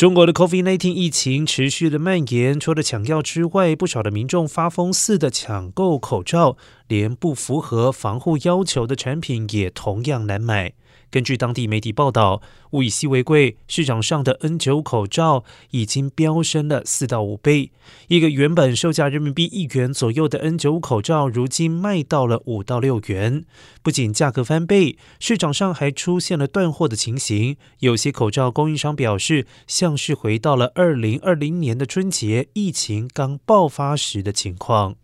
中国的 COVID-19 疫情持续的蔓延，除了抢药之外，不少的民众发疯似的抢购口罩，连不符合防护要求的产品也同样难买。根据当地媒体报道，物以稀为贵，市场上的 N9 口罩已经飙升了四到五倍。一个原本售价人民币一元左右的 N9 口罩，如今卖到了五到六元。不仅价格翻倍，市场上还出现了断货的情形。有些口罩供应商表示，像是回到了二零二零年的春节疫情刚爆发时的情况。